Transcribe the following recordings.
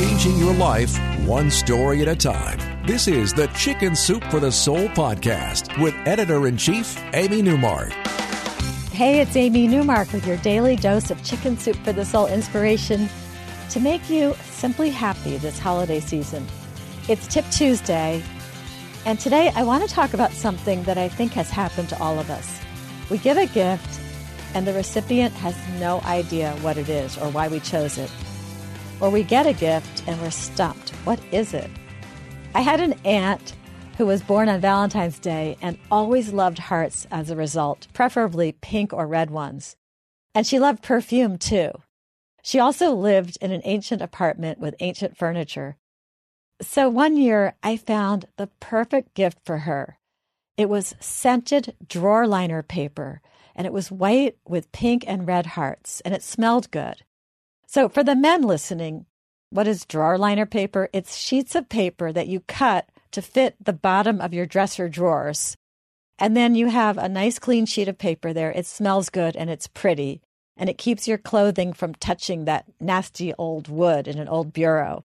changing your life one story at a time. This is the Chicken Soup for the Soul podcast with editor in chief, Amy Newmark. Hey, it's Amy Newmark with your daily dose of Chicken Soup for the Soul inspiration to make you simply happy this holiday season. It's Tip Tuesday, and today I want to talk about something that I think has happened to all of us. We give a gift, and the recipient has no idea what it is or why we chose it. Or we get a gift and we're stumped. What is it? I had an aunt who was born on Valentine's Day and always loved hearts as a result, preferably pink or red ones. And she loved perfume too. She also lived in an ancient apartment with ancient furniture. So one year I found the perfect gift for her. It was scented drawer liner paper, and it was white with pink and red hearts, and it smelled good. So, for the men listening, what is drawer liner paper? It's sheets of paper that you cut to fit the bottom of your dresser drawers. And then you have a nice clean sheet of paper there. It smells good and it's pretty. And it keeps your clothing from touching that nasty old wood in an old bureau.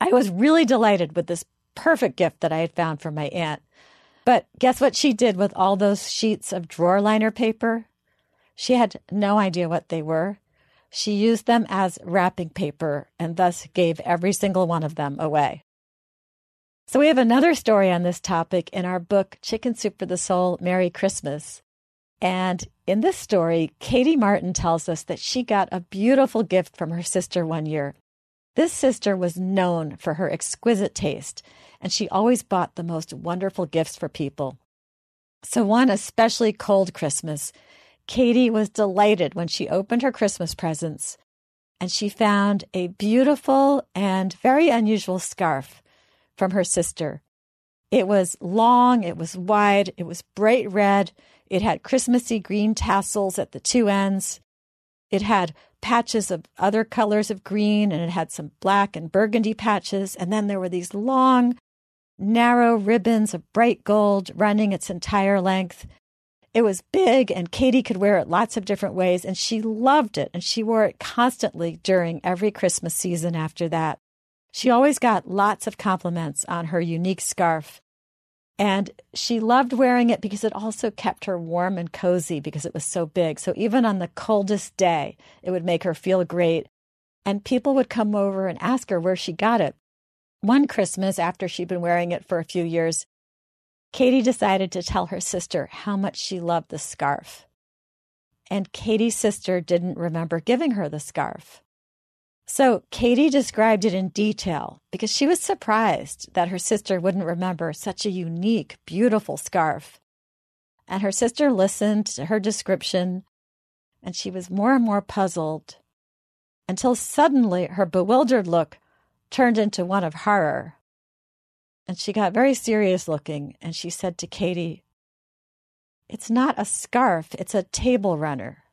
I was really delighted with this perfect gift that I had found for my aunt. But guess what she did with all those sheets of drawer liner paper? She had no idea what they were. She used them as wrapping paper and thus gave every single one of them away. So, we have another story on this topic in our book, Chicken Soup for the Soul Merry Christmas. And in this story, Katie Martin tells us that she got a beautiful gift from her sister one year. This sister was known for her exquisite taste, and she always bought the most wonderful gifts for people. So, one especially cold Christmas, Katie was delighted when she opened her Christmas presents and she found a beautiful and very unusual scarf from her sister. It was long, it was wide, it was bright red, it had Christmassy green tassels at the two ends. It had patches of other colors of green and it had some black and burgundy patches. And then there were these long, narrow ribbons of bright gold running its entire length. It was big, and Katie could wear it lots of different ways, and she loved it, and she wore it constantly during every Christmas season after that. She always got lots of compliments on her unique scarf. And she loved wearing it because it also kept her warm and cozy because it was so big. So even on the coldest day, it would make her feel great. And people would come over and ask her where she got it. One Christmas, after she'd been wearing it for a few years, Katie decided to tell her sister how much she loved the scarf. And Katie's sister didn't remember giving her the scarf. So Katie described it in detail because she was surprised that her sister wouldn't remember such a unique, beautiful scarf. And her sister listened to her description, and she was more and more puzzled until suddenly her bewildered look turned into one of horror. And she got very serious looking and she said to Katie, It's not a scarf, it's a table runner.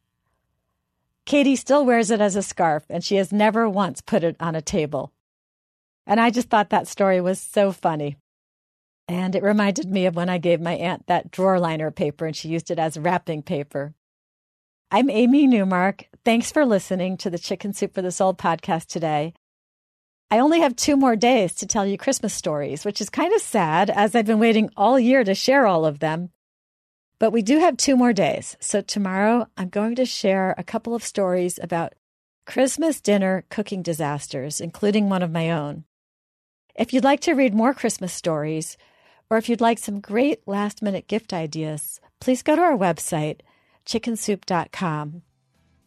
Katie still wears it as a scarf and she has never once put it on a table. And I just thought that story was so funny. And it reminded me of when I gave my aunt that drawer liner paper and she used it as wrapping paper. I'm Amy Newmark. Thanks for listening to the Chicken Soup for the Soul podcast today. I only have two more days to tell you Christmas stories, which is kind of sad as I've been waiting all year to share all of them. But we do have two more days. So tomorrow I'm going to share a couple of stories about Christmas dinner cooking disasters, including one of my own. If you'd like to read more Christmas stories, or if you'd like some great last minute gift ideas, please go to our website, chickensoup.com.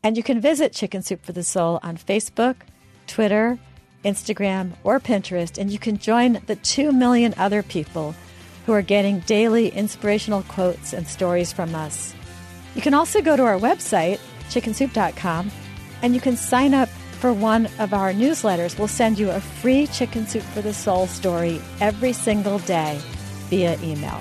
And you can visit Chicken Soup for the Soul on Facebook, Twitter, Instagram, or Pinterest, and you can join the 2 million other people who are getting daily inspirational quotes and stories from us. You can also go to our website, chickensoup.com, and you can sign up for one of our newsletters. We'll send you a free Chicken Soup for the Soul story every single day via email.